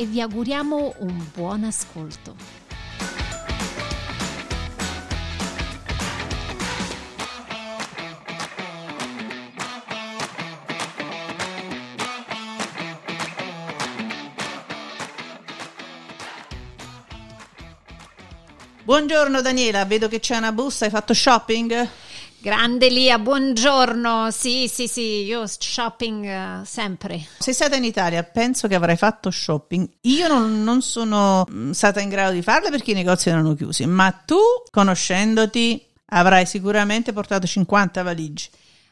e vi auguriamo un buon ascolto. Buongiorno Daniela, vedo che c'è una busta, hai fatto shopping? Grande Lia, buongiorno. Sì, sì, sì, io shopping uh, sempre. Sei stata in Italia, penso che avrai fatto shopping. Io non, non, sono mm, stata in grado di farla perché i negozi erano chiusi, ma tu, conoscendoti, avrai sicuramente portato 50 valigie.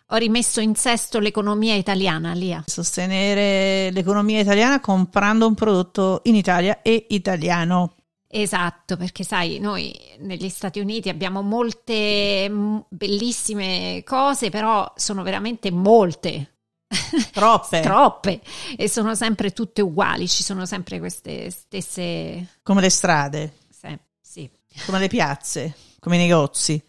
Ho rimesso in sesto l'economia italiana, Lia. Sostenere l'economia italiana comprando un prodotto in Italia e italiano. Esatto, perché sai, noi negli Stati Uniti abbiamo molte bellissime cose, però sono veramente molte. Troppe. Troppe. E sono sempre tutte uguali, ci sono sempre queste stesse... Come le strade. Sì, sì. Come le piazze, come i negozi.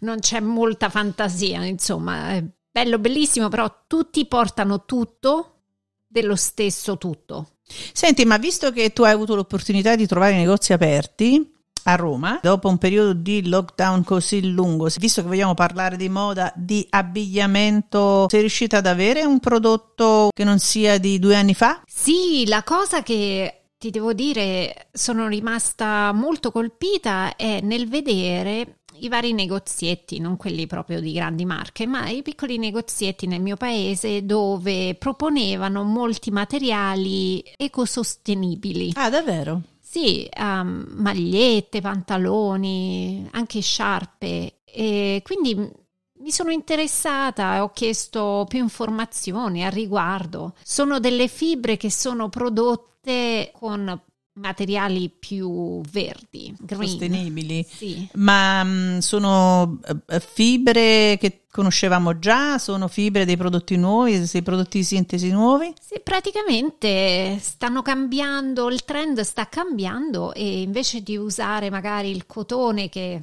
Non c'è molta fantasia, insomma. È bello, bellissimo, però tutti portano tutto dello stesso tutto. Senti, ma visto che tu hai avuto l'opportunità di trovare negozi aperti a Roma, dopo un periodo di lockdown così lungo, visto che vogliamo parlare di moda, di abbigliamento, sei riuscita ad avere un prodotto che non sia di due anni fa? Sì, la cosa che ti devo dire, sono rimasta molto colpita è nel vedere i vari negozietti, non quelli proprio di grandi marche, ma i piccoli negozietti nel mio paese dove proponevano molti materiali ecosostenibili. Ah, davvero? Sì, um, magliette, pantaloni, anche sciarpe. E quindi mi sono interessata e ho chiesto più informazioni al riguardo. Sono delle fibre che sono prodotte con materiali più verdi, green. sostenibili. Sì. Ma mh, mm, sono uh, fibre che conoscevamo già? Sono fibre dei prodotti nuovi, dei prodotti di sintesi nuovi? Sì, praticamente stanno cambiando, il trend sta cambiando e invece di usare magari il cotone che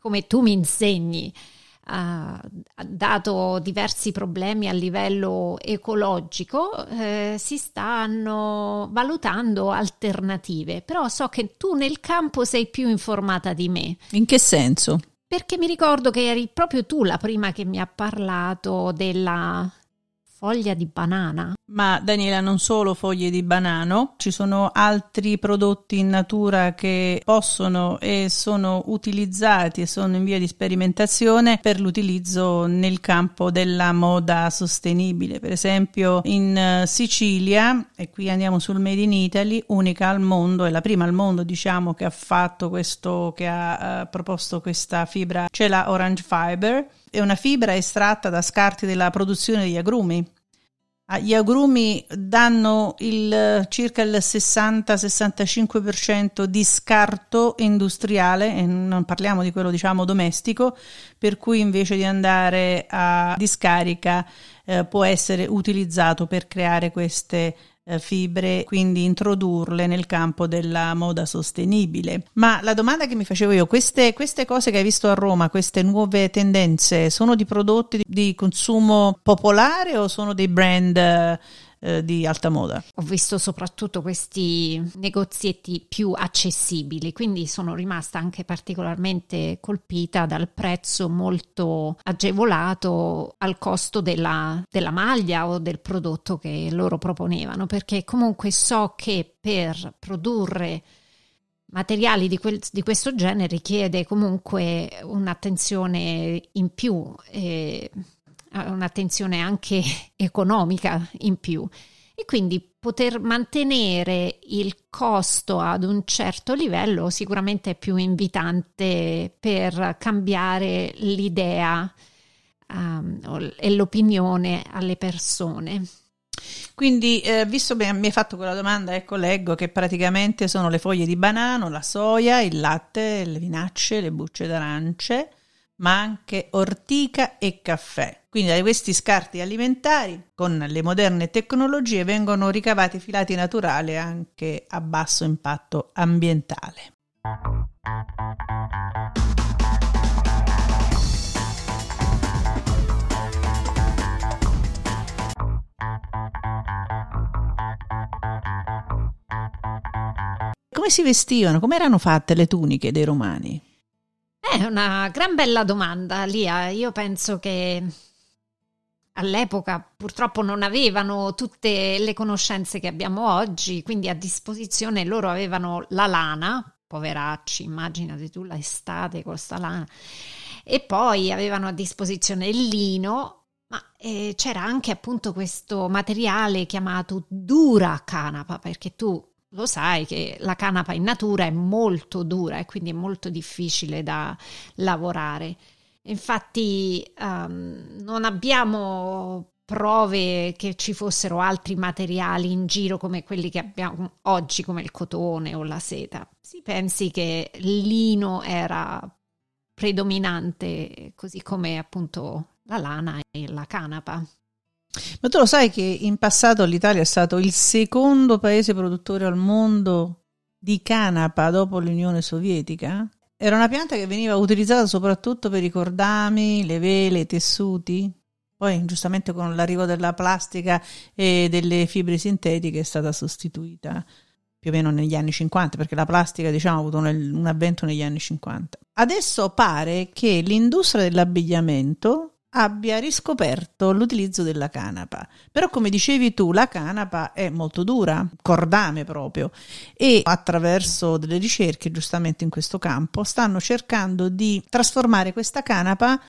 come tu mi insegni dato diversi problemi a livello ecologico, eh, si stanno valutando alternative, però so che tu nel campo sei più informata di me. In che senso? Perché mi ricordo che eri proprio tu la prima che mi ha parlato della foglia di banana. Ma Daniela, non solo foglie di banano, ci sono altri prodotti in natura che possono e sono utilizzati e sono in via di sperimentazione per l'utilizzo nel campo della moda sostenibile. Per esempio in eh, Sicilia, e qui andiamo sul Made in Italy, unica al mondo, è la prima al mondo diciamo che ha fatto questo, che ha uh, proposto questa fibra, c'è la Orange Fiber è una fibra estratta da scarti della produzione degli agrumi. Ah, gli agrumi danno il, circa il 60-65% di scarto industriale, e non parliamo di quello diciamo domestico, per cui invece di andare a discarica eh, può essere utilizzato per creare queste eh, fibre, quindi introdurle nel campo della moda sostenibile. Ma la domanda che mi facevo io, queste, queste cose che hai visto a Roma, queste nuove tendenze, sono di prodotti di consumo popolare o sono dei brand eh, di alta moda. Ho visto soprattutto questi negozietti più accessibili, quindi sono rimasta anche particolarmente colpita dal prezzo molto agevolato al costo della, della maglia o del prodotto che loro proponevano, perché comunque so che per produrre materiali di, quel, di, questo genere richiede comunque un'attenzione in più. Eh, un'attenzione anche economica in più e quindi poter mantenere il costo ad un certo livello sicuramente è più invitante per cambiare l'idea um, e l'opinione alle persone. Quindi, eh, visto che mi hai fatto quella domanda, ecco, leggo che praticamente sono le foglie di banano, la soia, il latte, le vinacce, le bucce d'arance, ma anche ortica e caffè. Quindi da questi scarti alimentari, con le moderne tecnologie, vengono ricavati filati naturali anche a basso impatto ambientale. Come si vestivano? Come erano fatte le tuniche dei romani? È una gran bella domanda, Lia. Io penso che all'epoca purtroppo non avevano tutte le conoscenze che abbiamo oggi, quindi a disposizione loro avevano la lana, poveracci, immaginati tu l'estate con sta lana, e poi avevano a disposizione il lino, ma eh, c'era anche appunto questo materiale chiamato dura canapa, perché tu lo sai che la canapa in natura è molto dura e quindi è molto difficile da lavorare. Infatti um, non abbiamo prove che ci fossero altri materiali in giro come quelli che abbiamo oggi, come il cotone o la seta. Si pensi che lino era predominante, così come appunto la lana e la canapa. Ma tu lo sai che in passato l'Italia è stato il secondo paese produttore al mondo di canapa dopo l'Unione Sovietica? Era una pianta che veniva utilizzata soprattutto per i cordami, le vele, i tessuti. Poi, giustamente, con l'arrivo della plastica e delle fibre sintetiche è stata sostituita più o meno negli anni 50, perché la plastica, diciamo, ha avuto un, un avvento negli anni 50. Adesso pare che l'industria dell'abbigliamento abbia riscoperto l'utilizzo della canapa. Però, come dicevi tu, la canapa è molto dura, cordame proprio, e attraverso delle ricerche, giustamente in questo campo, stanno cercando di trasformare questa canapa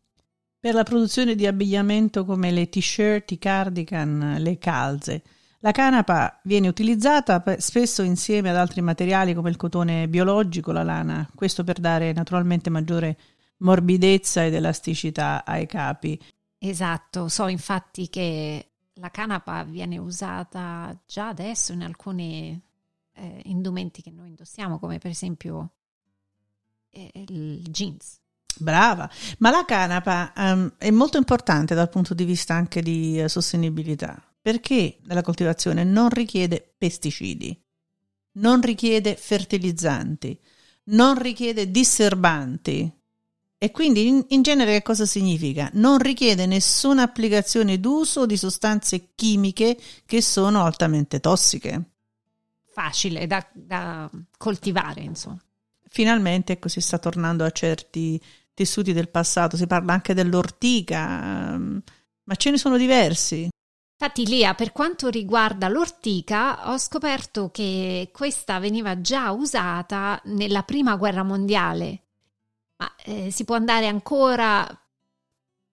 per la produzione di abbigliamento come le t-shirt, i cardigan, le calze. La canapa viene utilizzata spesso insieme ad altri materiali come il cotone biologico, la lana, questo per dare naturalmente maggiore morbidezza ed elasticità ai capi. Esatto, so infatti che la canapa viene usata già adesso in alcuni eh, indumenti che noi indossiamo, come per esempio eh, il jeans. Brava, ma la canapa um, è molto importante dal punto di vista anche di uh, sostenibilità, perché la coltivazione non richiede pesticidi, non richiede fertilizzanti, non richiede disserbanti, e quindi in, in, genere che cosa significa? Non richiede nessuna applicazione d'uso di sostanze chimiche che sono altamente tossiche. Facile da, da coltivare, insomma. Finalmente ecco, si sta tornando a certi tessuti del passato, si parla anche dell'ortica, ehm, ma ce ne sono diversi. Infatti, Lia, per quanto riguarda l'ortica, ho scoperto che questa veniva già usata nella prima guerra mondiale ma eh, si può andare ancora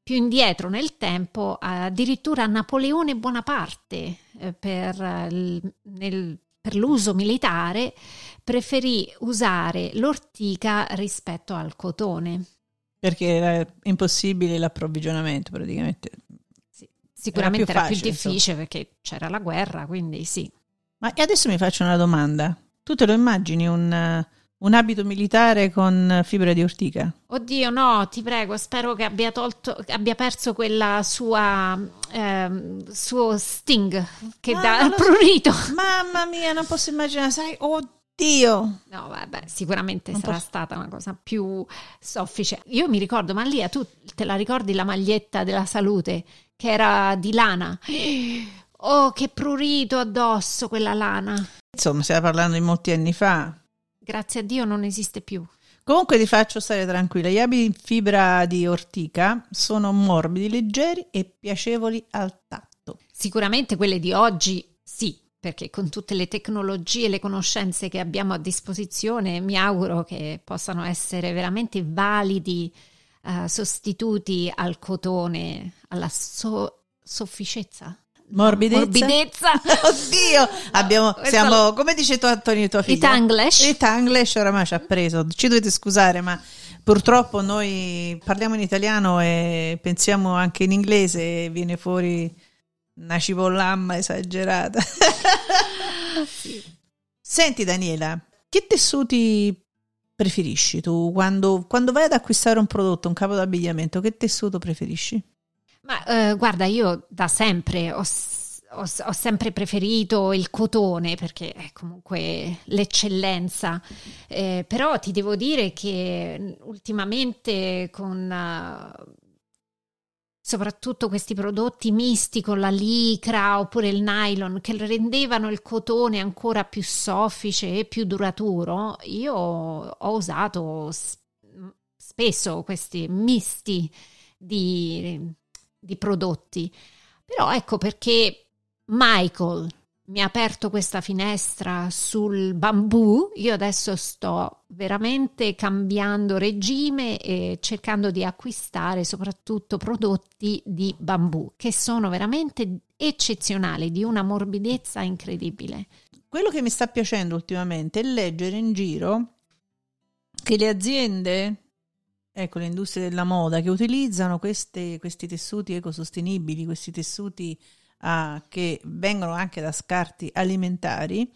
più indietro nel tempo, addirittura Napoleone Bonaparte eh, per, nel, per l'uso militare preferì usare l'ortica rispetto al cotone. Perché era impossibile l'approvvigionamento praticamente. Sì, sicuramente era più, era facile, più difficile insomma. perché c'era la guerra, quindi sì. Ma adesso mi faccio una domanda. Tu te lo immagini un, un abito militare con fibra di ortica? Oddio, no, ti prego, spero che abbia, tolto, abbia perso quella sua ehm, suo sting che ah, dà il prurito. Mamma mia, non posso immaginare, sai, oddio. No, vabbè, sicuramente non sarà posso... stata una cosa più soffice. Io mi ricordo, ma lì tu te la ricordi la maglietta della salute che era di lana? Oh, che prurito addosso quella lana. Insomma, stiamo parlando di molti anni fa grazie a Dio non esiste più. Comunque ti faccio stare tranquilla, gli abiti in fibra di ortica sono morbidi, leggeri e piacevoli al tatto. Sicuramente quelle di oggi sì, perché con tutte le tecnologie e le conoscenze che abbiamo a disposizione mi auguro che possano essere veramente validi uh, sostituti al cotone, alla so- sofficezza. Morbidezza. Morbidezza. Oddio, abbiamo, siamo, come dice tu Antonio, tua figlia? I Tanglish. I Tanglish oramai ci ha preso, ci dovete scusare, ma purtroppo noi parliamo in italiano e pensiamo anche in inglese e viene fuori una cipollamma esagerata. sì. Senti Daniela, che tessuti preferisci tu quando, quando, vai ad acquistare un prodotto, un capo d'abbigliamento? Che tessuto preferisci? Ma eh, guarda, io da sempre ho, ho, ho, sempre preferito il cotone perché è comunque l'eccellenza, eh, però ti devo dire che ultimamente con... Uh, soprattutto questi prodotti misti con la licra oppure il nylon che rendevano il cotone ancora più soffice e più duraturo, io ho usato spesso questi misti di, di prodotti. Però ecco perché Michael mi ha aperto questa finestra sul bambù, io adesso sto veramente cambiando regime e cercando di acquistare soprattutto prodotti di bambù che sono veramente eccezionali, di una morbidezza incredibile. Quello che mi sta piacendo ultimamente è leggere in giro che le aziende, ecco le industrie della moda, che utilizzano queste, questi tessuti ecosostenibili, questi tessuti uh, che vengono anche da scarti alimentari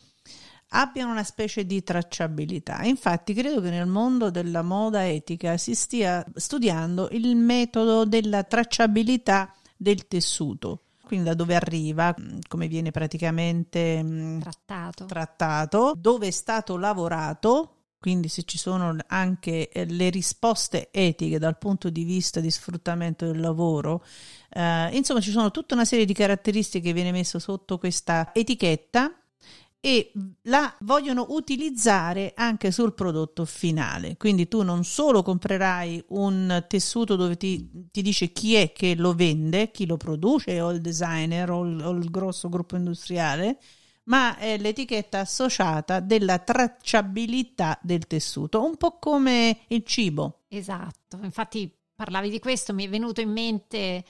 abbiano una specie di tracciabilità. Infatti credo che nel mondo della moda etica si stia studiando il metodo della tracciabilità del tessuto. Quindi da dove arriva, come viene praticamente trattato, trattato dove è stato lavorato, quindi se ci sono anche eh, le risposte etiche dal punto di vista di sfruttamento del lavoro, eh, insomma ci sono tutta una serie di caratteristiche che viene messo sotto questa etichetta e la vogliono utilizzare anche sul prodotto finale. Quindi tu non solo comprerai un tessuto dove ti, ti dice chi è che lo vende, chi lo produce, o il designer o il, o il grosso gruppo industriale, ma è l'etichetta associata della tracciabilità del tessuto, un po' come il cibo. Esatto, infatti parlavi di questo, mi è venuto in mente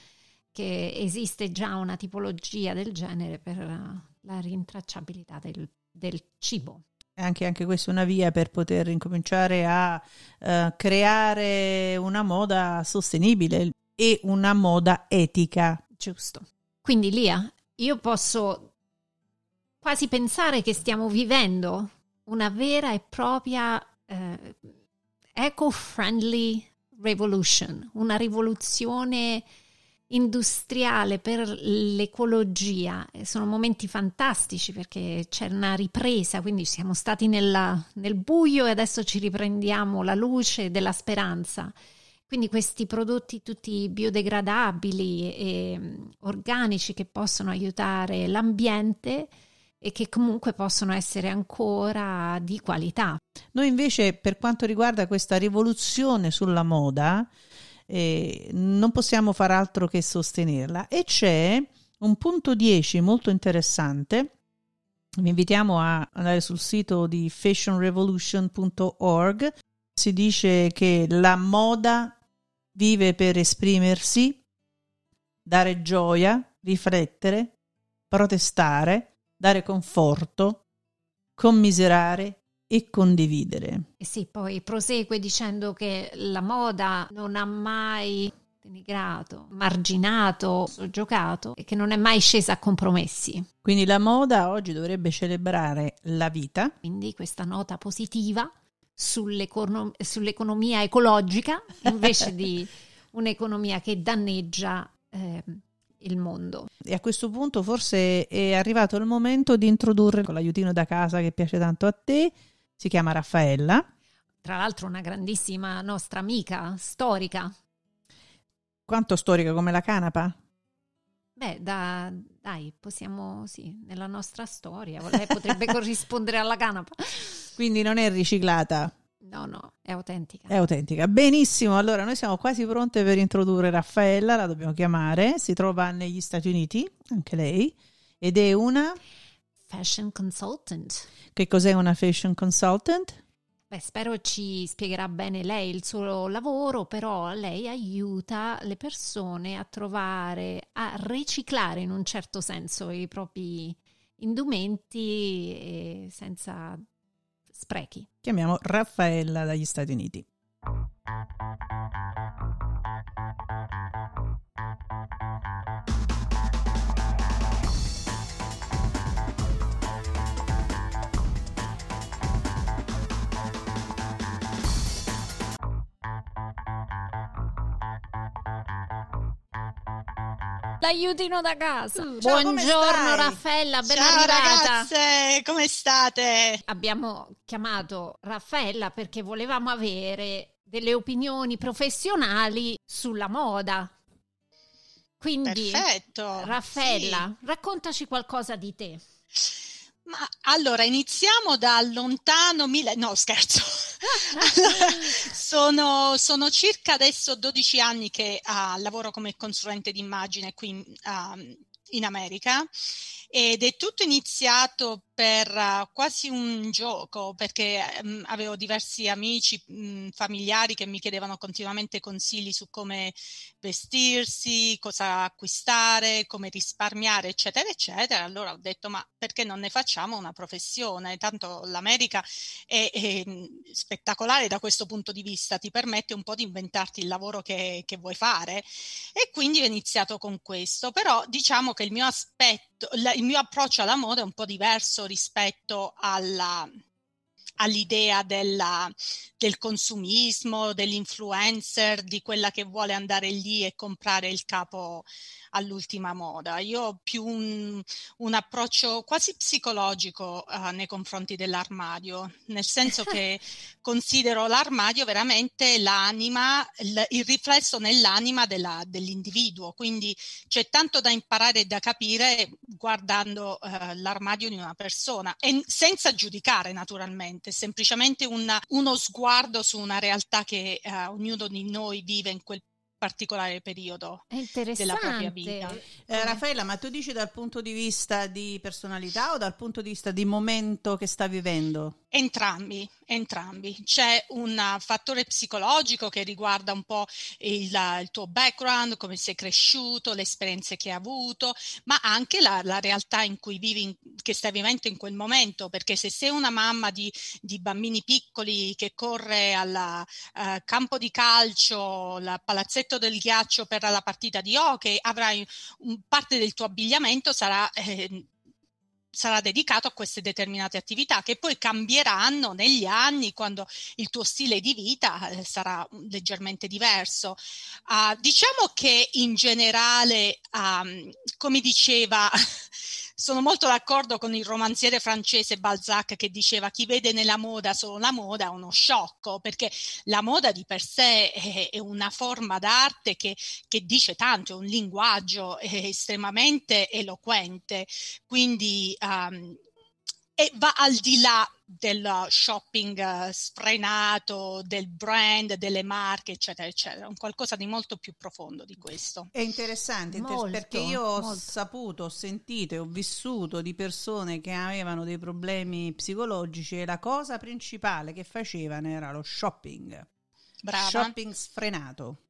che esiste già una tipologia del genere per la rintracciabilità del, del cibo. Anche, anche questa è una via per poter incominciare a uh, creare una moda sostenibile e una moda etica. Giusto. Quindi Lia, io posso quasi pensare che stiamo vivendo una vera e propria eh, eco-friendly revolution, una rivoluzione industriale per l'ecologia. Sono momenti fantastici perché c'è una ripresa, quindi siamo stati nella, nel buio e adesso ci riprendiamo la luce della speranza. Quindi questi prodotti tutti biodegradabili e mm, organici che possono aiutare l'ambiente e che comunque possono essere ancora di qualità. Noi invece per quanto riguarda questa rivoluzione sulla moda eh, non possiamo far altro che sostenerla. E c'è un punto 10 molto interessante. Vi invitiamo a andare sul sito di fashionrevolution.org si dice che la moda vive per esprimersi dare gioia riflettere protestare dare conforto, commiserare e condividere. E sì, poi prosegue dicendo che la moda non ha mai denigrato, marginato, giocato e che non è mai scesa a compromessi. Quindi la moda oggi dovrebbe celebrare la vita. Quindi questa nota positiva sull'econom- sull'economia ecologica invece di un'economia che danneggia eh, il mondo. E a questo punto forse è arrivato il momento di introdurre con l'aiutino da casa che piace tanto a te, si chiama Raffaella. Tra l'altro una grandissima nostra amica, storica. Quanto storica come la canapa? Beh, da, dai, possiamo, sì, nella nostra storia, lei potrebbe corrispondere alla canapa. Quindi non è riciclata. No, no, è autentica. È autentica. Benissimo, allora noi siamo quasi pronte per introdurre Raffaella, la dobbiamo chiamare, si trova negli Stati Uniti, anche lei, ed è una... Fashion consultant. Che cos'è una fashion consultant? Beh, spero ci spiegherà bene lei il suo lavoro, però lei aiuta le persone a trovare, a riciclare in un certo senso i propri indumenti senza sprechi. Chiamiamo Raffaella dagli Stati Uniti. L'aiutino da casa. Mm, ciao, Buongiorno Raffaella, ben Ciao arrivata. ragazze, come state? Abbiamo chiamato Raffaella perché volevamo avere delle opinioni professionali sulla moda. Quindi, Perfetto. Raffaella, sì. raccontaci qualcosa di te. Ma allora iniziamo dal lontano mille... No, scherzo. allora, sono, sono, circa adesso 12 anni che uh, lavoro come consulente d'immagine qui uh, in America ed è tutto iniziato per uh, quasi un gioco perché um, avevo diversi amici um, familiari che mi chiedevano continuamente consigli su come vestirsi, cosa acquistare, come risparmiare, eccetera, eccetera. Allora ho detto ma perché non ne facciamo una professione? Tanto l'America è, è spettacolare da questo punto di vista, ti permette un po' di inventarti il lavoro che, che vuoi fare e quindi ho iniziato con questo, però diciamo che il mio aspetto, il mio approccio alla moda è un po' diverso rispetto alla, all'idea della, del consumismo, dell'influencer, di quella che vuole andare lì e comprare il capo all'ultima moda. Io ho più un, un approccio quasi psicologico uh, nei confronti dell'armadio, nel senso che considero l'armadio veramente l'anima, il, il riflesso nell'anima della, dell'individuo, quindi c'è tanto da imparare e da capire guardando uh, l'armadio di una persona e senza giudicare naturalmente, semplicemente una, uno sguardo su una realtà che uh, ognuno di noi vive in quel particolare periodo della propria vita. Eh, Raffaella, ma tu dici dal punto di vista di personalità o dal punto di vista di momento che sta vivendo? Entrambi, entrambi. C'è un fattore psicologico che riguarda un po' il, il, tuo background, come sei cresciuto, le esperienze che hai avuto, ma anche la, la realtà in cui vivi, in, che stai vivendo in quel momento, perché se sei una mamma di, di bambini piccoli che corre al uh, campo di calcio, al palazzetto del ghiaccio per la partita di hockey, avrai un, parte del tuo abbigliamento sarà... Eh, sarà dedicato a queste determinate attività che poi cambieranno negli anni quando il tuo stile di vita eh, sarà leggermente diverso. Uh, diciamo che in generale, um, come diceva sono molto d'accordo con il romanziere francese Balzac che diceva chi vede nella moda solo la moda è uno sciocco, perché la moda di per sé è, è una forma d'arte che, che, dice tanto, è un linguaggio estremamente eloquente. Quindi um, e va al di là del shopping uh, sfrenato, del brand, delle marche, eccetera, eccetera, un qualcosa di molto più profondo di questo. È interessante molto, perché io ho molto. saputo, ho sentito e ho vissuto di persone che avevano dei problemi psicologici e la cosa principale che facevano era lo shopping. Brava. Shopping sfrenato.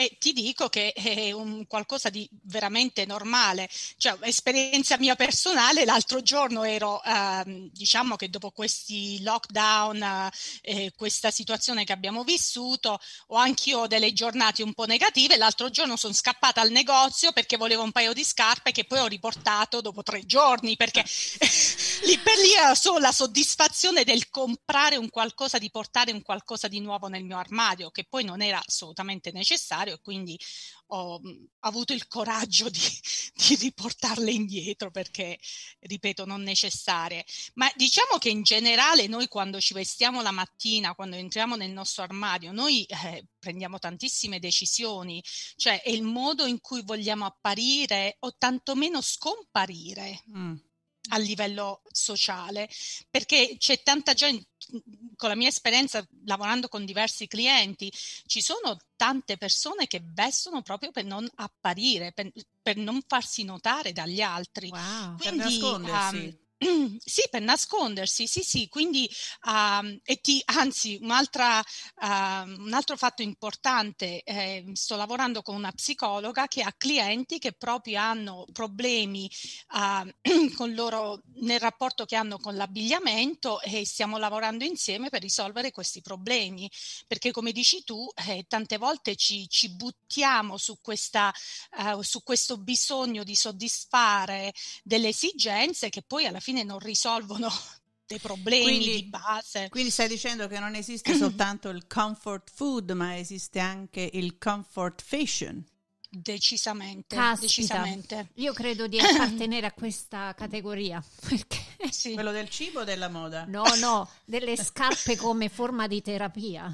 E ti dico che è un qualcosa di veramente normale, cioè esperienza mia personale, l'altro giorno ero, eh, diciamo che dopo questi lockdown, eh, questa situazione che abbiamo vissuto, ho anch'io delle giornate un po' negative, l'altro giorno sono scappata al negozio perché volevo un paio di scarpe che poi ho riportato dopo tre giorni, perché lì per lì solo la soddisfazione del comprare un qualcosa, di portare un qualcosa di nuovo nel mio armadio, che poi non era assolutamente necessario e quindi ho avuto il coraggio di, di, riportarle indietro perché, ripeto, non necessarie. Ma diciamo che in generale noi quando ci vestiamo la mattina, quando entriamo nel nostro armadio, noi eh, prendiamo tantissime decisioni, cioè è il modo in cui vogliamo apparire o tantomeno scomparire. Mm a livello sociale, perché c'è tanta gente, con la mia esperienza lavorando con diversi clienti, ci sono tante persone che vestono proprio per non apparire, per, per non farsi notare dagli altri. Wow, Quindi, per nascondersi. Um, sì, per nascondersi, sì, sì, quindi um, e ti, anzi, un'altra, uh, un altro fatto importante, eh, sto lavorando con una psicologa che ha clienti che proprio hanno problemi uh, con loro nel rapporto che hanno con l'abbigliamento e stiamo lavorando insieme per risolvere questi problemi, perché come dici tu, eh, tante volte ci, ci buttiamo su, questa, uh, su questo bisogno di soddisfare delle esigenze che poi alla fine fine non risolvono dei problemi quindi, di base. Quindi stai dicendo che non esiste soltanto il comfort food, ma esiste anche il comfort fashion. Decisamente, Caspita, decisamente. Io credo di appartenere a questa categoria. Perché... Sì. Quello del cibo o della moda? No, no, delle scarpe come forma di terapia.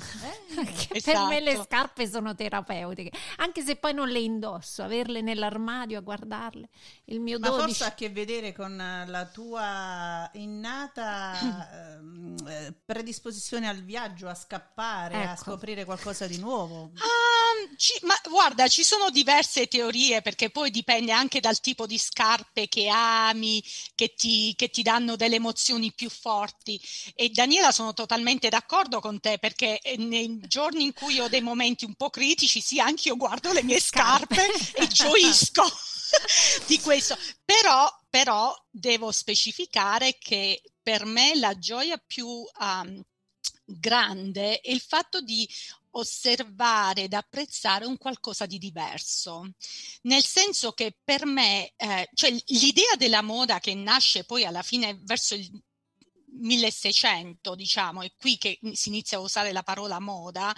Eh, esatto. Per me le esatto. scarpe sono terapeutiche, anche se poi non le indosso, averle nell'armadio a guardarle. Il mio Ma 12... forse ha a che vedere con la tua innata ehm, eh, predisposizione al viaggio, a scappare, ecco. a scoprire qualcosa di nuovo. Ah, ci, ma guarda, ci sono diverse teorie perché poi dipende anche dal tipo di scarpe che ami, che ti, che ti danno delle emozioni più forti. E Daniela sono totalmente d'accordo con te perché eh, nei giorni in cui ho dei momenti un po' critici, sì, anche io guardo le mie scarpe e gioisco di questo. Però, però devo specificare che per me la gioia più um, grande è il fatto di osservare ed apprezzare un qualcosa di diverso. Nel senso che per me, eh, cioè l'idea della moda che nasce poi alla fine verso il 1600, diciamo, è qui che si inizia a usare la parola moda,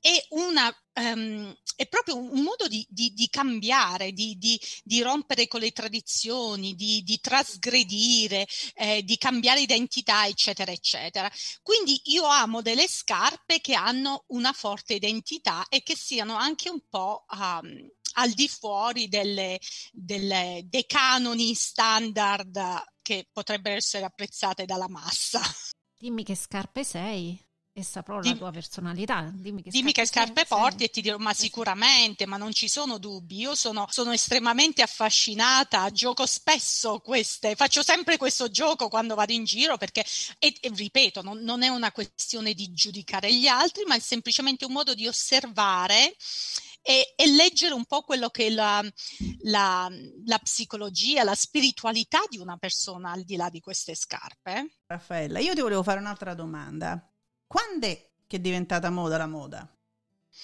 è, una, um, è proprio un modo di, di, di cambiare, di, di, rompere con le tradizioni, di, trasgredire, eh, di cambiare identità, eccetera, eccetera. Quindi io amo delle scarpe che hanno una forte identità e che siano anche un po' um, al di fuori delle, delle, dei canoni standard che potrebbero essere apprezzate dalla massa. Dimmi che scarpe sei e saprò Dim- la tua personalità. Dimmi che Dimmi scarpe, che scarpe porti sei. e ti dirò, ma sicuramente, ma non ci sono dubbi. Io sono, sono, estremamente affascinata, gioco spesso queste, faccio sempre questo gioco quando vado in giro perché, e, e ripeto, non, non, è una questione di giudicare gli altri, ma è semplicemente un modo di osservare e, e leggere un po' quello che è la, la, la, psicologia, la spiritualità di una persona al di là di queste scarpe. Raffaella, io ti volevo fare un'altra domanda. Quando è che è diventata moda la moda?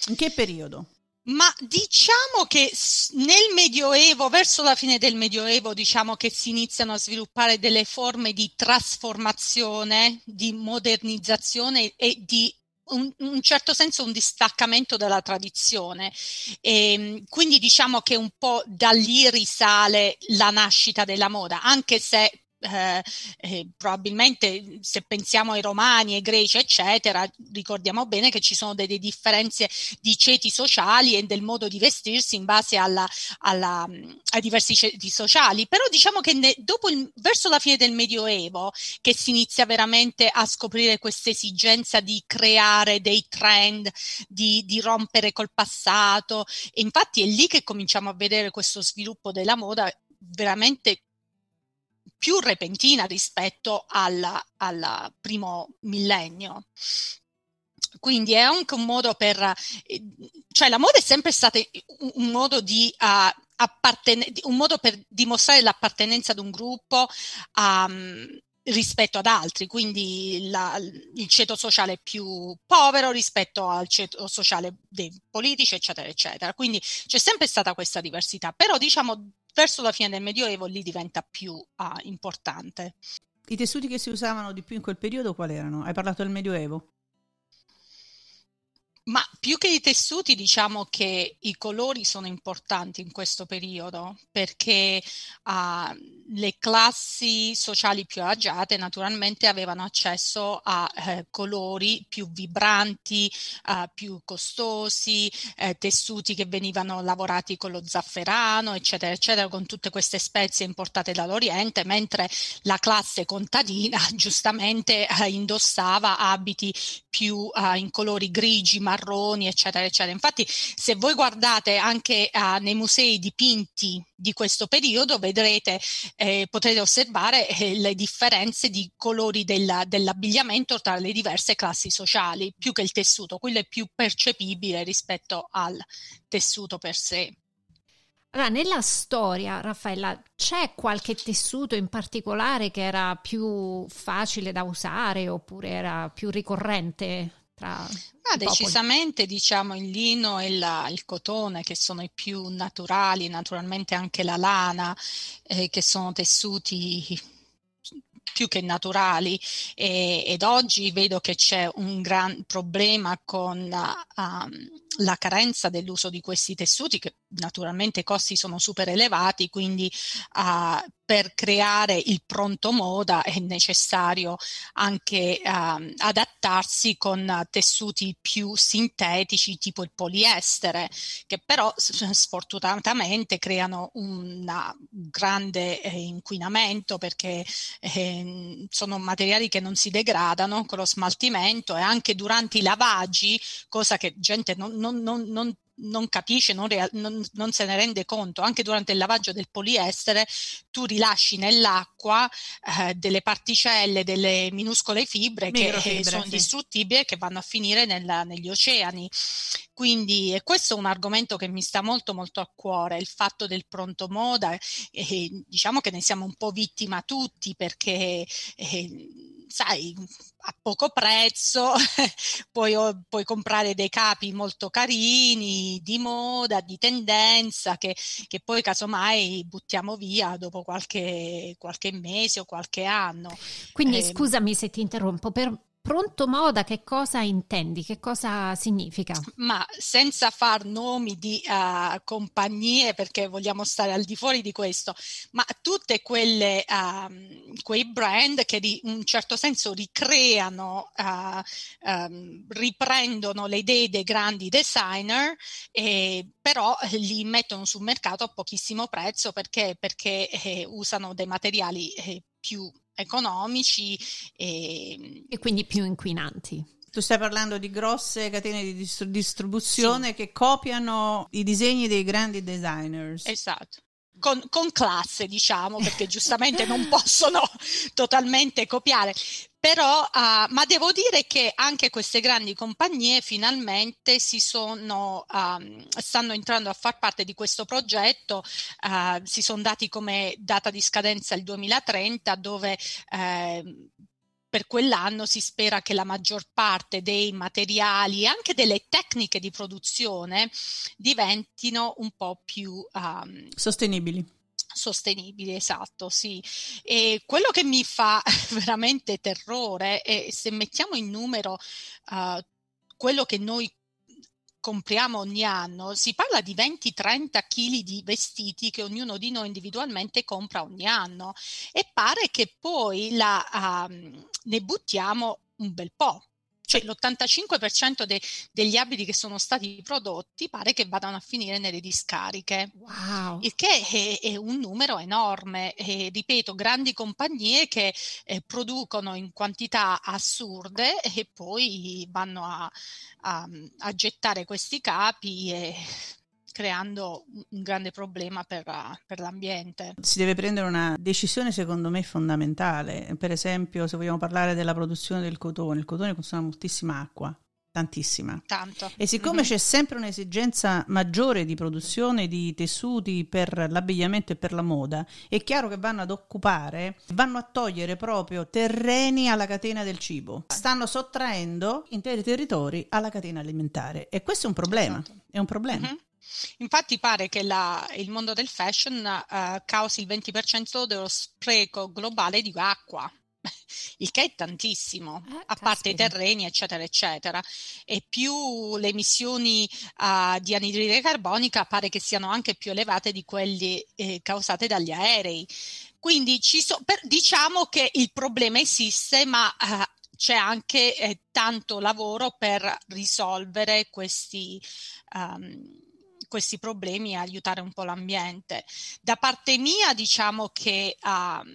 In che periodo? Ma diciamo che nel Medioevo, verso la fine del Medioevo, diciamo che si iniziano a sviluppare delle forme di trasformazione, di modernizzazione e di un, un certo senso un distaccamento dalla tradizione. E, ehm, quindi diciamo che un po' da lì risale la nascita della moda, anche se eh, eh, probabilmente se pensiamo ai romani, ai greci, eccetera, ricordiamo bene che ci sono delle differenze di ceti sociali e del modo di vestirsi in base alla, alla, ai diversi ceti sociali. Però diciamo che ne, il, verso la fine del Medioevo che si inizia veramente a scoprire questa esigenza di creare dei trend, di, di rompere col passato. E infatti è lì che cominciamo a vedere questo sviluppo della moda veramente più repentina rispetto al, primo millennio. Quindi è anche un modo per, cioè la moda è sempre stata un modo di uh, apparten- un modo per dimostrare l'appartenenza ad un gruppo um, rispetto ad altri, quindi la, il ceto sociale più povero rispetto al ceto sociale dei politici, eccetera, eccetera. Quindi c'è sempre stata questa diversità, però diciamo verso la fine del Medioevo lì diventa più uh, importante. I tessuti che si usavano di più in quel periodo quali erano? Hai parlato del Medioevo? Ma più che i tessuti, diciamo che i colori sono importanti in questo periodo perché uh, le classi sociali più agiate naturalmente avevano accesso a eh, colori più vibranti, uh, più costosi, eh, tessuti che venivano lavorati con lo zafferano, eccetera, eccetera, con tutte queste spezie importate dall'Oriente, mentre la classe contadina giustamente eh, indossava abiti più uh, in colori grigi, marroni, eccetera, eccetera. Infatti, se voi guardate anche uh, nei musei dipinti di questo periodo, vedrete, eh, potrete osservare eh, le differenze di colori della, dell'abbigliamento tra le diverse classi sociali, più che il tessuto, quello è più percepibile rispetto al tessuto per sé. Allora, nella storia, Raffaella, c'è qualche tessuto in particolare che era più facile da usare oppure era più ricorrente tra ah, decisamente diciamo il lino e la, il cotone che sono i più naturali, naturalmente anche la lana eh, che sono tessuti più che naturali. E, ed oggi vedo che c'è un gran problema con um, la carenza dell'uso di questi tessuti, che naturalmente i costi sono super elevati, quindi uh, per creare il pronto moda è necessario anche uh, adattarsi con tessuti più sintetici, tipo il poliestere, che però sfortunatamente creano un grande eh, inquinamento perché eh, sono materiali che non si degradano con lo smaltimento e anche durante i lavaggi, cosa che gente non, non, non, non non capisce, non, rea- non, non, se ne rende conto, anche durante il lavaggio del poliestere tu rilasci nell'acqua eh, delle particelle, delle minuscole fibre che eh, sono sì. distruttibili e che vanno a finire nella, negli oceani. Quindi e questo è un argomento che mi sta molto molto a cuore, il fatto del pronto moda, eh, diciamo che ne siamo un po' vittima tutti perché eh, sai, a poco prezzo puoi, puoi, comprare dei capi molto carini, di moda, di tendenza, che, che poi casomai buttiamo via dopo qualche, qualche mese o qualche anno. Quindi eh, scusami se ti interrompo, per, Pronto moda, che cosa intendi? Che cosa significa? Ma senza far nomi di uh, compagnie, perché vogliamo stare al di fuori di questo, ma tutte quelle, uh, quei brand che in un certo senso ricreano, uh, um, riprendono le idee dei grandi designer, e, però li mettono sul mercato a pochissimo prezzo perché, perché eh, usano dei materiali eh, più economici e, e quindi più inquinanti. Tu stai parlando di grosse catene di distribuzione sì. che copiano i disegni dei grandi designers. Esatto. Con, con, classe, diciamo, perché giustamente non possono totalmente copiare. Però, uh, ma devo dire che anche queste grandi compagnie finalmente si sono, um, stanno entrando a far parte di questo progetto, uh, si sono dati come data di scadenza il 2030, dove uh, per quell'anno si spera che la maggior parte dei materiali e anche delle tecniche di produzione diventino un po' più um, sostenibili sostenibili, esatto, sì. E quello che mi fa veramente terrore è se mettiamo in numero uh, quello che noi compriamo ogni anno, si parla di 20-30 kg di vestiti che ognuno di noi individualmente compra ogni anno e pare che poi la, uh, ne buttiamo un bel po' cioè l'85% de- degli abiti che sono stati prodotti pare che vadano a finire nelle discariche, wow. il che è, è un numero enorme. E, ripeto, grandi compagnie che eh, producono in quantità assurde e poi vanno a, a, a gettare questi capi e creando un grande problema per, per, l'ambiente. Si deve prendere una decisione secondo me fondamentale, per esempio se vogliamo parlare della produzione del cotone, il cotone consuma moltissima acqua, tantissima. Tanto. E siccome mm-hmm. c'è sempre un'esigenza maggiore di produzione di tessuti per l'abbigliamento e per la moda, è chiaro che vanno ad occupare, vanno a togliere proprio terreni alla catena del cibo. Stanno sottraendo interi territori alla catena alimentare e questo è un problema. Esatto. È un problema. Mm-hmm. Infatti pare che la, il mondo del fashion uh, causi il 20% dello spreco globale di acqua, il che è tantissimo, eh, a parte i terreni, eccetera, eccetera. E più le emissioni uh, di anidride carbonica pare che siano anche più elevate di quelle eh, causate dagli aerei. Quindi so, per, diciamo che il problema esiste, ma uh, c'è anche eh, tanto lavoro per risolvere questi. Um, questi problemi e aiutare un po' l'ambiente. Da parte mia diciamo che um,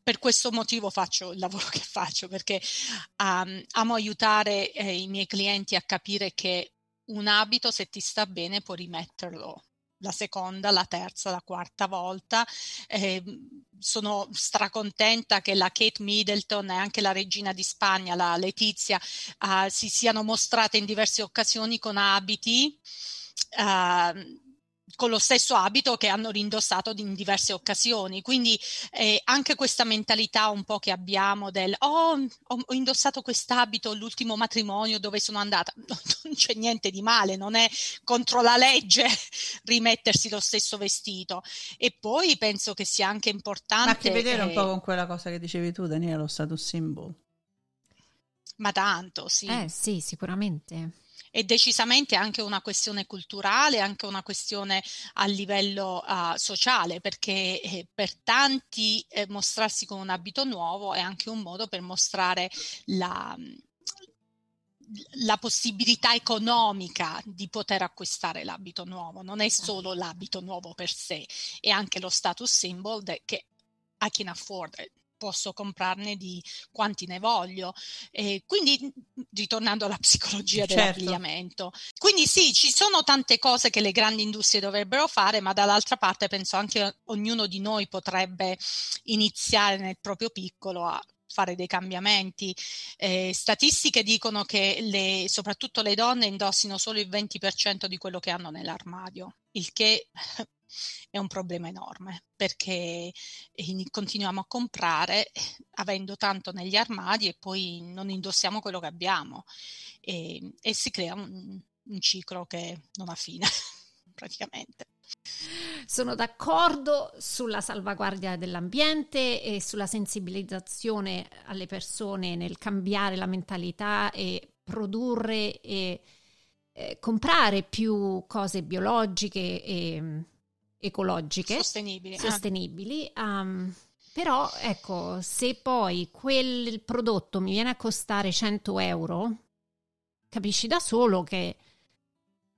per questo motivo faccio il lavoro che faccio, perché um, amo aiutare eh, i miei clienti a capire che un abito, se ti sta bene, puoi rimetterlo la seconda, la terza, la quarta volta. Eh, sono stracontenta che la Kate Middleton e anche la regina di Spagna, la Letizia, uh, si siano mostrate in diverse occasioni con abiti uh, con lo stesso abito che hanno rindossato in diverse occasioni. Quindi eh, anche questa mentalità un po' che abbiamo del oh, ho indossato quest'abito all'ultimo matrimonio dove sono andata, no, non c'è niente di male, non è contro la legge rimettersi lo stesso vestito. E poi penso che sia anche importante... Ma che vedere eh, un po' con quella cosa che dicevi tu, Daniele, lo status symbol. Ma tanto, sì. Eh sì, sicuramente. È decisamente anche una questione culturale, anche una questione a livello uh, sociale, perché eh, per tanti eh, mostrarsi con un abito nuovo è anche un modo per mostrare la, la possibilità economica di poter acquistare l'abito nuovo, non è solo l'abito nuovo per sé, è anche lo status symbol che I can afford it posso comprarne di quanti ne voglio. E quindi, ritornando alla psicologia certo. dell'abbigliamento. Quindi sì, ci sono tante cose che le grandi industrie dovrebbero fare, ma dall'altra parte penso anche ognuno di noi potrebbe iniziare nel proprio piccolo a fare dei cambiamenti. Eh, statistiche dicono che le, soprattutto le donne indossino solo il 20% di quello che hanno nell'armadio, il che è un problema enorme perché continuiamo a comprare avendo tanto negli armadi e poi non indossiamo quello che abbiamo e, e si crea un, un ciclo che non ha fine praticamente. Sono d'accordo sulla salvaguardia dell'ambiente e sulla sensibilizzazione alle persone nel cambiare la mentalità e produrre e eh, comprare più cose biologiche e ecologiche, sostenibili. sostenibili um, però ecco, se poi quel prodotto mi viene a costare 100 euro, capisci da solo che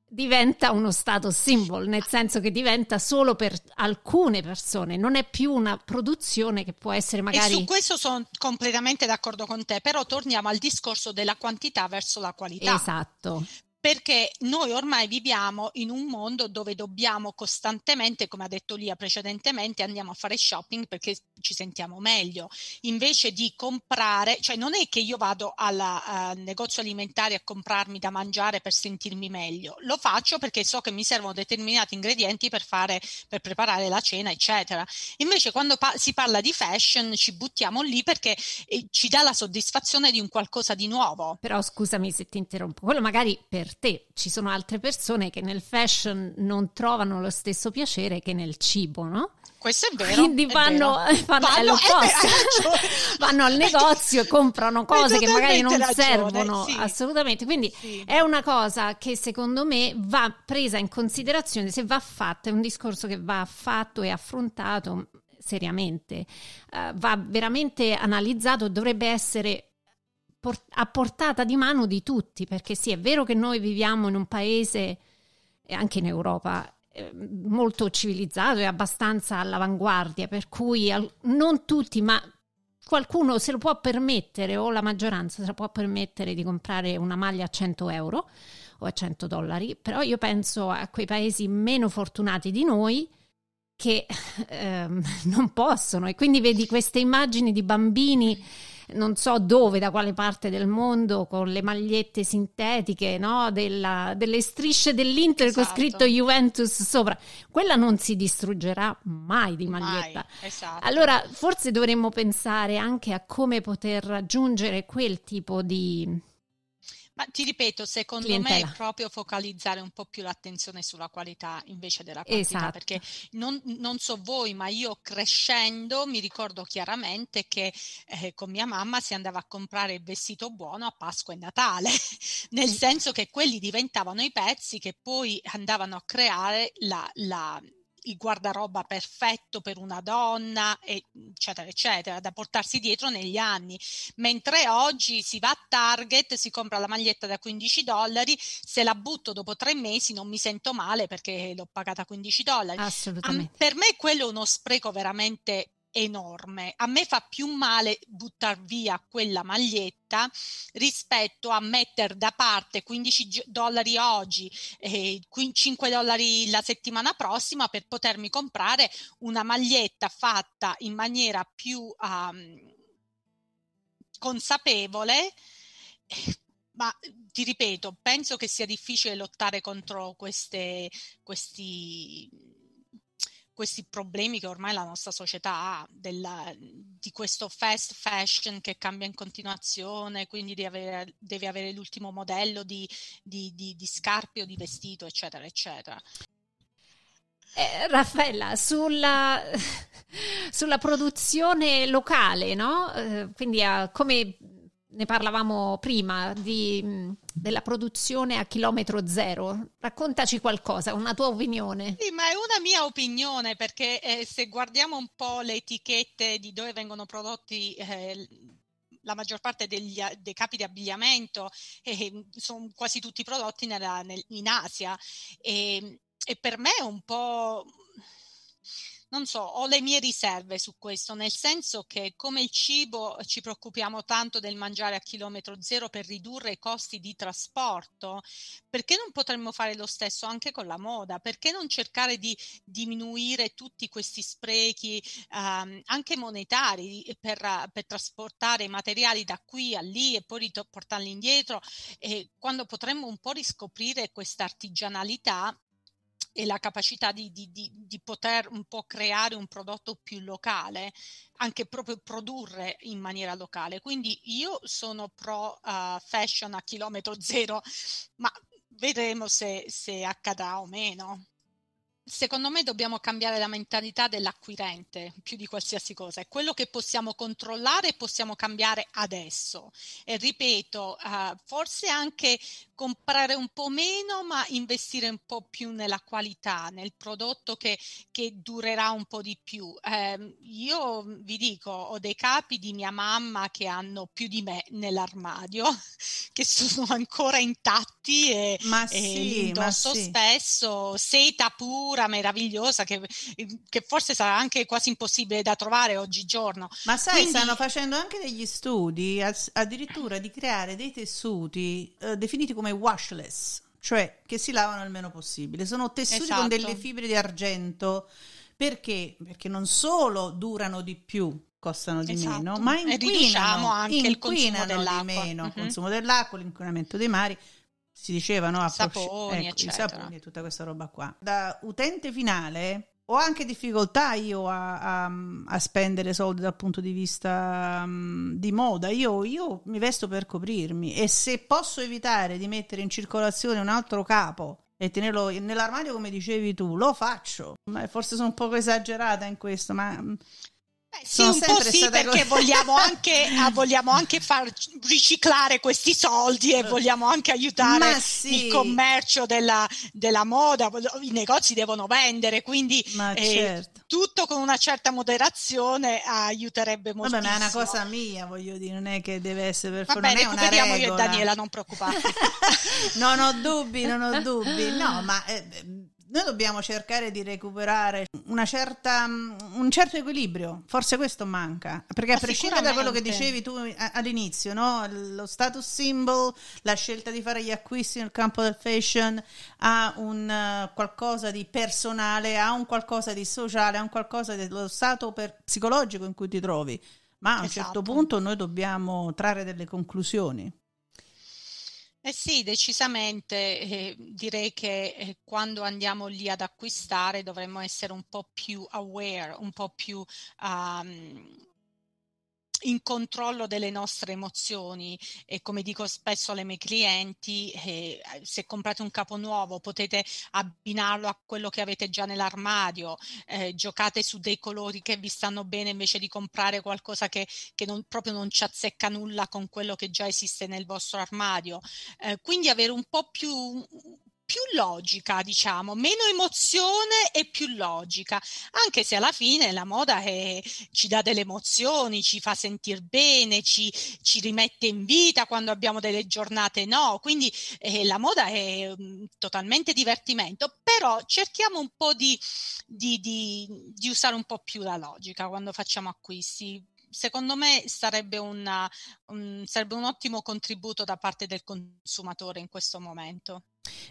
diventa uno status symbol, nel senso che diventa solo per alcune persone, non è più una produzione che può essere magari... E su questo sono completamente d'accordo con te, però torniamo al discorso della quantità verso la qualità. Esatto perché noi ormai viviamo in un mondo dove dobbiamo costantemente, come ha detto Lia precedentemente, andiamo a fare shopping perché ci sentiamo meglio, invece di comprare, cioè non è che io vado al negozio alimentare a comprarmi da mangiare per sentirmi meglio, lo faccio perché so che mi servono determinati ingredienti per fare, per preparare la cena, eccetera. Invece quando pa- si parla di fashion ci buttiamo lì perché eh, ci dà la soddisfazione di un qualcosa di nuovo. Però scusami se ti interrompo, quello magari per te. Ci sono altre persone che nel fashion non trovano lo stesso piacere che nel cibo, no? Questo è vero. Quindi vanno, vero. vanno, vanno, vanno al negozio e comprano cose che magari non ragione, servono sì. assolutamente. Quindi sì. è una cosa che secondo me va presa in considerazione se va fatta, è un discorso che va fatto e affrontato seriamente, uh, va veramente analizzato, dovrebbe essere a portata di mano di tutti, perché sì, è vero che noi viviamo in un paese, anche in Europa, eh, molto civilizzato e abbastanza all'avanguardia, per cui non tutti, ma qualcuno se lo può permettere o la maggioranza se lo può permettere di comprare una maglia a 100 euro o a 100 dollari, però io penso a quei paesi meno fortunati di noi che ehm, non possono e quindi vedi queste immagini di bambini non so dove, da quale parte del mondo, con le magliette sintetiche, no? Della, delle strisce dell'Inter esatto. con scritto Juventus sopra. Quella non si distruggerà mai di maglietta. Mai, esatto. Allora, forse dovremmo pensare anche a come poter raggiungere quel tipo di ma ti ripeto, secondo clientela. me è proprio focalizzare un po' più l'attenzione sulla qualità invece della quantità, esatto. perché non, non, so voi, ma io crescendo mi ricordo chiaramente che eh, con mia mamma si andava a comprare il vestito buono a Pasqua e Natale, nel senso che quelli diventavano i pezzi che poi andavano a creare la, la il guardaroba perfetto per una donna, eccetera, eccetera, da portarsi dietro negli anni. Mentre oggi si va a Target, si compra la maglietta da 15 dollari, se la butto dopo tre mesi non mi sento male perché l'ho pagata 15 dollari. Assolutamente. Per me quello è uno spreco veramente enorme. A me fa più male buttare via quella maglietta rispetto a mettere da parte 15 dollari oggi e 5 dollari la settimana prossima per potermi comprare una maglietta fatta in maniera più um, consapevole. Ma ti ripeto, penso che sia difficile lottare contro queste, questi questi problemi che ormai la nostra società ha, della, di questo fast fashion che cambia in continuazione, quindi devi avere, devi avere l'ultimo modello di, di, di, di scarpe o di vestito, eccetera, eccetera. Eh, Raffaella, sulla, sulla, produzione locale, no? Eh, quindi uh, come ne parlavamo prima di, della produzione a chilometro zero. Raccontaci qualcosa, una tua opinione. Sì, ma è una mia opinione perché eh, se guardiamo un po' le etichette di dove vengono prodotti eh, la maggior parte degli, dei capi di abbigliamento eh, sono quasi tutti prodotti nella, nel, in Asia e, e per me è un po' non so, ho le mie riserve su questo, nel senso che come il cibo ci preoccupiamo tanto del mangiare a chilometro zero per ridurre i costi di trasporto, perché non potremmo fare lo stesso anche con la moda? Perché non cercare di diminuire tutti questi sprechi, um, anche monetari, per, per, trasportare i materiali da qui a lì e poi portarli indietro, e quando potremmo un po' riscoprire questa artigianalità e la capacità di, di, di, di, poter un po' creare un prodotto più locale, anche proprio produrre in maniera locale. Quindi io sono pro uh, fashion a chilometro zero, ma vedremo se, se accadrà o meno. Secondo me dobbiamo cambiare la mentalità dell'acquirente più di qualsiasi cosa. È quello che possiamo controllare e possiamo cambiare adesso. E ripeto, uh, forse anche comprare un po' meno, ma investire un po' più nella qualità, nel prodotto che, che durerà un po' di più. Eh, io vi dico, ho dei capi di mia mamma che hanno più di me nell'armadio, che sono ancora intatti e, ma sì, e indosso sì. spesso, seta pura, meravigliosa, che, che, forse sarà anche quasi impossibile da trovare oggigiorno. Ma sai, Quindi... stanno facendo anche degli studi, addirittura di creare dei tessuti eh, definiti come washless, cioè che si lavano il meno possibile. Sono tessuti esatto. con delle fibre di argento perché? Perché non solo durano di più, costano di esatto. meno, ma inquinano, anche inquinano di meno il mm-hmm. consumo dell'acqua, l'inquinamento dei mari. Si diceva, no? Saponi, ecco, i saponi e tutta questa roba qua. Da utente finale ho anche difficoltà io a, a, a, spendere soldi dal punto di vista um, di moda. Io, io, mi vesto per coprirmi e se posso evitare di mettere in circolazione un altro capo e tenerlo nell'armadio come dicevi tu, lo faccio. Forse sono un po' esagerata in questo, ma sì, un po' sì, perché vogliamo anche, ah, vogliamo anche far riciclare questi soldi e vogliamo anche aiutare sì. il commercio della, della, moda. I negozi devono vendere, quindi eh, certo. tutto con una certa moderazione aiuterebbe molto. Vabbè, ma è una cosa mia, voglio dire, non è che deve essere per forza. Recuperiamo io e Daniela, non preoccuparti. non ho dubbi, non ho dubbi. No, ma... Eh, noi dobbiamo cercare di recuperare certa, un certo equilibrio, forse questo manca, perché a prescindere da quello che dicevi tu all'inizio, no? lo status symbol, la scelta di fare gli acquisti nel campo del fashion ha un uh, qualcosa di personale, ha un qualcosa di sociale, ha un qualcosa dello stato per, psicologico in cui ti trovi, ma a un certo esatto. punto noi dobbiamo trarre delle conclusioni. Eh sì, decisamente eh, direi che eh, quando andiamo lì ad acquistare dovremmo essere un po' più aware, un po' più um, in controllo delle nostre emozioni e come dico spesso alle miei clienti, eh, se comprate un capo nuovo potete abbinarlo a quello che avete già nell'armadio, eh, giocate su dei colori che vi stanno bene invece di comprare qualcosa che, che non, proprio non ci azzecca nulla con quello che già esiste nel vostro armadio. Eh, quindi avere un po' più più logica, diciamo, meno emozione e più logica, anche se alla fine la moda è, ci dà delle emozioni, ci fa sentire bene, ci, ci, rimette in vita quando abbiamo delle giornate no, quindi eh, la moda è um, totalmente divertimento, però cerchiamo un po' di, di, di, di usare un po' più la logica quando facciamo acquisti secondo me sarebbe, una, un, sarebbe un ottimo contributo da parte del consumatore in questo momento.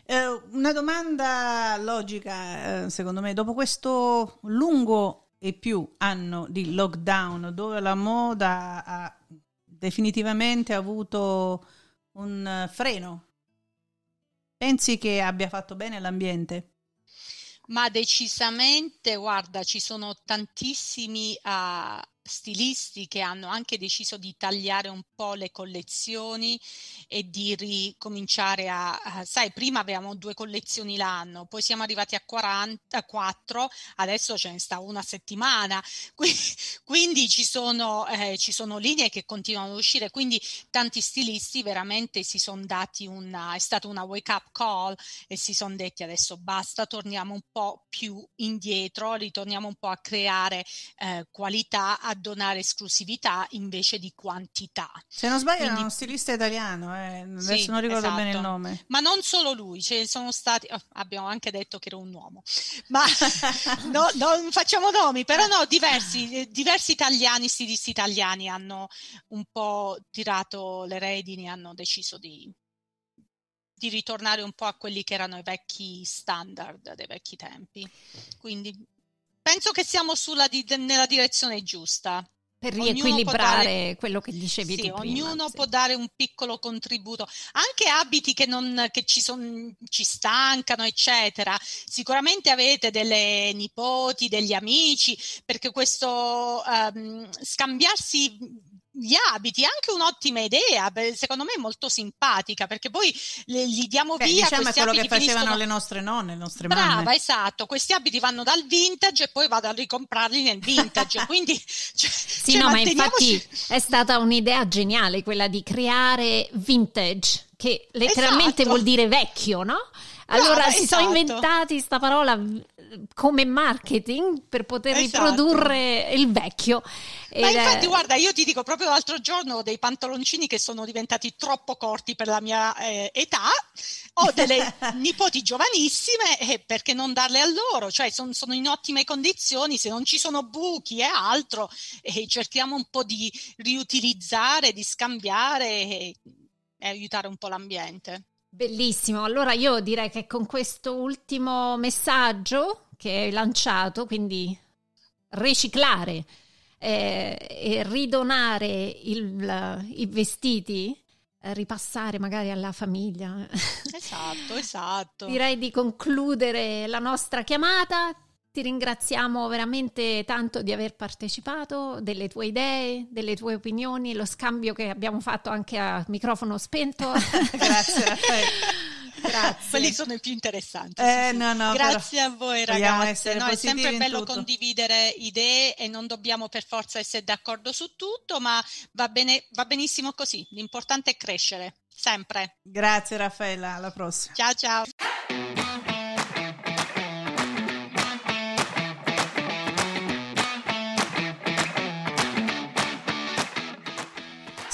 Eh, una domanda logica, eh, secondo me, dopo questo lungo e più anno di lockdown, dove la moda ha definitivamente avuto un freno, pensi che abbia fatto bene all'ambiente? Ma decisamente, guarda, ci sono tantissimi uh, stilisti che hanno anche deciso di tagliare un po' le collezioni e di ricominciare a, a sai, prima avevamo due collezioni l'anno, poi siamo arrivati a 44, adesso ce ne sta una settimana, quindi, quindi ci, sono, eh, ci sono linee che continuano ad uscire, quindi tanti stilisti veramente si sono dati una, è stata una wake up call e si sono detti adesso basta, torniamo un po' più indietro, ritorniamo un po' a creare eh, qualità, a donare esclusività invece di quantità. Se non sbaglio Quindi, è uno stilista italiano, eh. adesso sì, non ricordo esatto. bene il esatto. nome. Ma non solo lui, ce sono stati, oh, abbiamo anche detto che era un uomo, ma no, non facciamo nomi, però no, diversi, diversi italiani, stilisti italiani hanno un po' tirato le redini, hanno deciso di di ritornare un po' a quelli che erano i vecchi standard dei vecchi tempi. Quindi penso che siamo sulla di- nella direzione giusta. Per riequilibrare dare, quello che dicevi sì, Ognuno prima, può dare un piccolo contributo, anche abiti che, non, che ci, son, ci stancano, eccetera. Sicuramente avete delle nipoti, degli amici, perché questo um, scambiarsi gli abiti è anche un'ottima idea, secondo me è molto simpatica perché poi le, li diamo Beh, via. Diciamo è quello che facevano finiscono... le nostre nonne, le nostre Brava, mamme. Brava, esatto, questi abiti vanno dal vintage e poi vado a ricomprarli nel vintage, quindi cioè, Sì, cioè, no, ma infatti è stata un'idea geniale quella di creare vintage, che letteralmente esatto. vuol dire vecchio, no? Allora Brava, si esatto. sono inventati questa parola come marketing per poter esatto. riprodurre il vecchio. Ma infatti, è... guarda, io ti dico proprio l'altro giorno ho dei pantaloncini che sono diventati troppo corti per la mia eh, età. Ho delle nipoti giovanissime e perché non darle a loro? Cioè, son, sono in ottime condizioni, se non ci sono buchi e altro, e cerchiamo un po' di riutilizzare, di scambiare e, e aiutare un po' l'ambiente. Bellissimo, allora io direi che con questo ultimo messaggio che hai lanciato, quindi riciclare eh, e ridonare il, i vestiti, eh, ripassare magari alla famiglia. Esatto, esatto. Direi di concludere la nostra chiamata. Ti ringraziamo veramente tanto di aver partecipato, delle tue idee, delle tue opinioni, lo scambio che abbiamo fatto anche a microfono spento. Grazie Raffaele. Grazie. Quelli sono i più interessanti. Eh, sì, no, no, Grazie a voi ragazzi. No, è sempre bello tutto. condividere idee e non dobbiamo per forza essere d'accordo su tutto, ma va, bene, va benissimo così. L'importante è crescere, sempre. Grazie Raffaella, alla prossima. Ciao ciao.